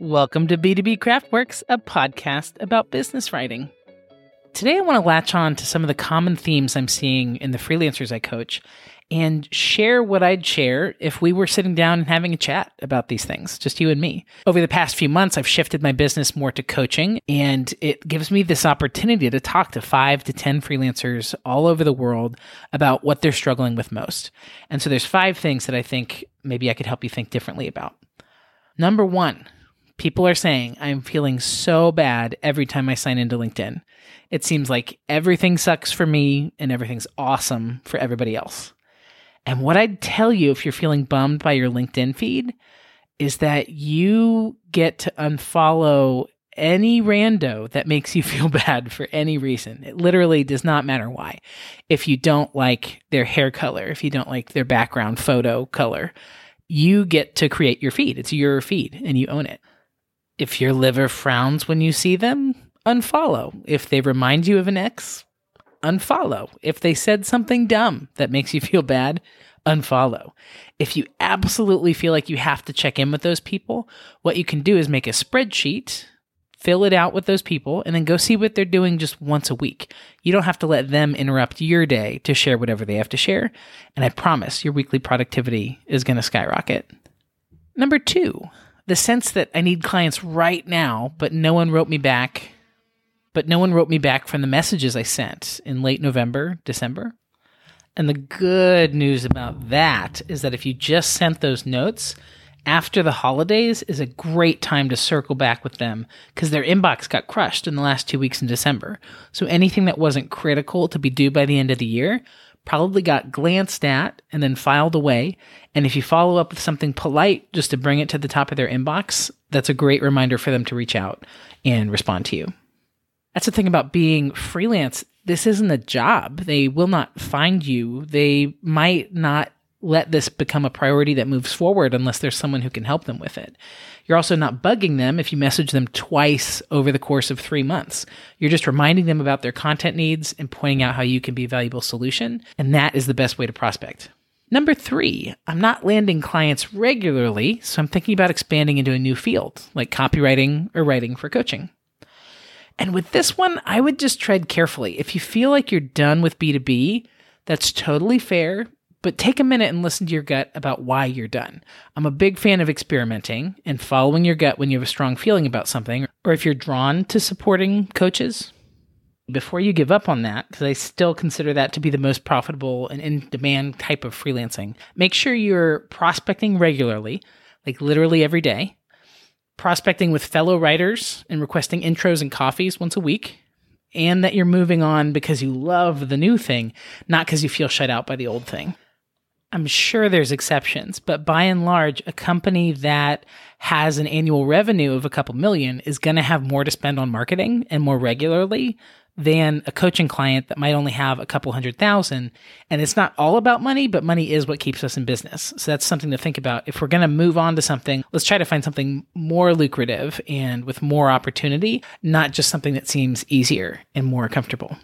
Welcome to B2B Craftworks, a podcast about business writing. Today, I want to latch on to some of the common themes I'm seeing in the freelancers I coach and share what I'd share if we were sitting down and having a chat about these things, just you and me. Over the past few months, I've shifted my business more to coaching, and it gives me this opportunity to talk to five to 10 freelancers all over the world about what they're struggling with most. And so there's five things that I think maybe I could help you think differently about. Number one, people are saying I'm feeling so bad every time I sign into LinkedIn. It seems like everything sucks for me and everything's awesome for everybody else. And what I'd tell you if you're feeling bummed by your LinkedIn feed is that you get to unfollow any rando that makes you feel bad for any reason. It literally does not matter why. If you don't like their hair color, if you don't like their background photo color, you get to create your feed. It's your feed and you own it. If your liver frowns when you see them, unfollow. If they remind you of an ex, unfollow. If they said something dumb that makes you feel bad, unfollow. If you absolutely feel like you have to check in with those people, what you can do is make a spreadsheet, fill it out with those people, and then go see what they're doing just once a week. You don't have to let them interrupt your day to share whatever they have to share. And I promise your weekly productivity is going to skyrocket. Number two, the sense that I need clients right now, but no one wrote me back but no one wrote me back from the messages I sent in late November, December. And the good news about that is that if you just sent those notes, after the holidays is a great time to circle back with them because their inbox got crushed in the last two weeks in December. So anything that wasn't critical to be due by the end of the year probably got glanced at and then filed away. And if you follow up with something polite just to bring it to the top of their inbox, that's a great reminder for them to reach out and respond to you. That's the thing about being freelance. This isn't a job. They will not find you. They might not let this become a priority that moves forward unless there's someone who can help them with it. You're also not bugging them if you message them twice over the course of three months. You're just reminding them about their content needs and pointing out how you can be a valuable solution. And that is the best way to prospect. Number three, I'm not landing clients regularly, so I'm thinking about expanding into a new field like copywriting or writing for coaching. And with this one, I would just tread carefully. If you feel like you're done with B2B, that's totally fair, but take a minute and listen to your gut about why you're done. I'm a big fan of experimenting and following your gut when you have a strong feeling about something, or if you're drawn to supporting coaches. Before you give up on that, because I still consider that to be the most profitable and in demand type of freelancing, make sure you're prospecting regularly, like literally every day prospecting with fellow writers and requesting intros and coffees once a week, and that you're moving on because you love the new thing, not because you feel shut out by the old thing. I'm sure there's exceptions, but by and large, a company that has an annual revenue of a couple million is going to have more to spend on marketing and more regularly than a coaching client that might only have a couple hundred thousand. And it's not all about money, but money is what keeps us in business. So that's something to think about. If we're going to move on to something, let's try to find something more lucrative and with more opportunity, not just something that seems easier and more comfortable.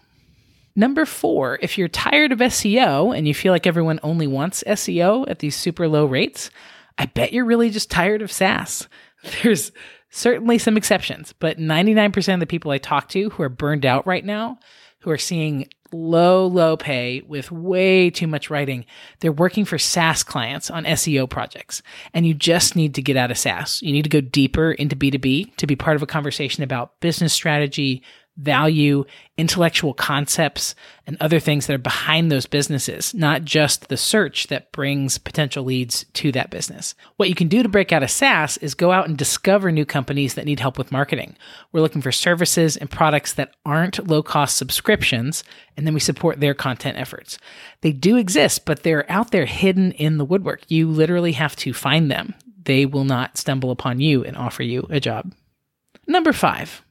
Number four, if you're tired of SEO and you feel like everyone only wants SEO at these super low rates, I bet you're really just tired of SaaS. There's certainly some exceptions, but 99% of the people I talk to who are burned out right now, who are seeing low, low pay with way too much writing, they're working for SaaS clients on SEO projects. And you just need to get out of SaaS. You need to go deeper into B2B to be part of a conversation about business strategy, value, intellectual concepts, and other things that are behind those businesses, not just the search that brings potential leads to that business. What you can do to break out of SaaS is go out and discover new companies that need help with marketing. We're looking for services and products that aren't low cost subscriptions, and then we support their content efforts. They do exist, but they're out there hidden in the woodwork. You literally have to find them. They will not stumble upon you and offer you a job. Number five,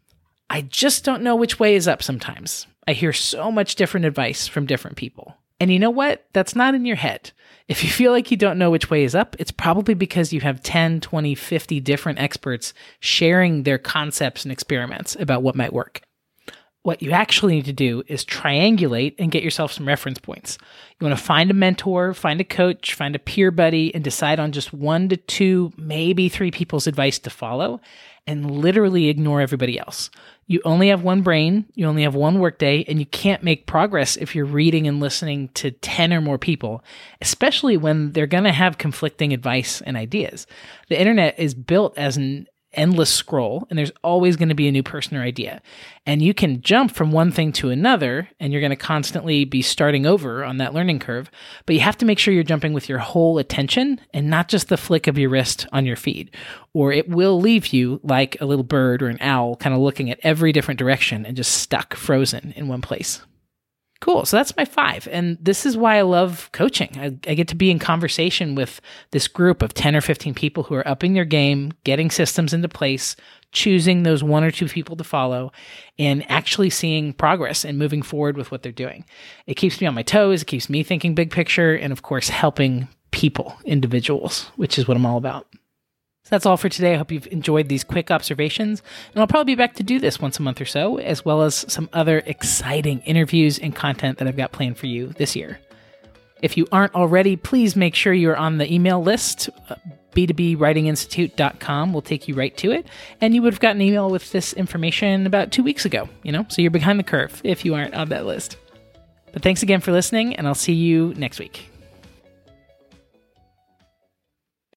I just don't know which way is up sometimes. I hear so much different advice from different people. And you know what? That's not in your head. If you feel like you don't know which way is up, it's probably because you have 10, 20, 50 different experts sharing their concepts and experiments about what might work. what you actually need to do is triangulate and get yourself some reference points. You want to find a mentor, find a coach, find a peer buddy, and decide on just one to two, maybe three people's advice to follow and literally ignore everybody else. You only have one brain, you only have one workday, and you can't make progress if you're reading and listening to 10 or more people, especially when they're going to have conflicting advice and ideas. The internet is built as an endless scroll and there's always going to be a new person or idea. And you can jump from one thing to another and you're going to constantly be starting over on that learning curve, but you have to make sure you're jumping with your whole attention and not just the flick of your wrist on your feed, or it will leave you like a little bird or an owl kind of looking at every different direction and just stuck frozen in one place. Cool. So that's my five. And this is why I love coaching. I, I, get to be in conversation with this group of 10 or 15 people who are upping their game, getting systems into place, choosing those one or two people to follow, and actually seeing progress and moving forward with what they're doing. It keeps me on my toes. It keeps me thinking big picture. And of course, helping people, individuals, which is what I'm all about. So that's all for today. I hope you've enjoyed these quick observations. And I'll probably be back to do this once a month or so, as well as some other exciting interviews and content that I've got planned for you this year. If you aren't already, please make sure you're on the email list. Uh, B2BWritingInstitute.com will take you right to it. And you would have gotten an email with this information about two weeks ago, you know? So you're behind the curve if you aren't on that list. But thanks again for listening, and I'll see you next week.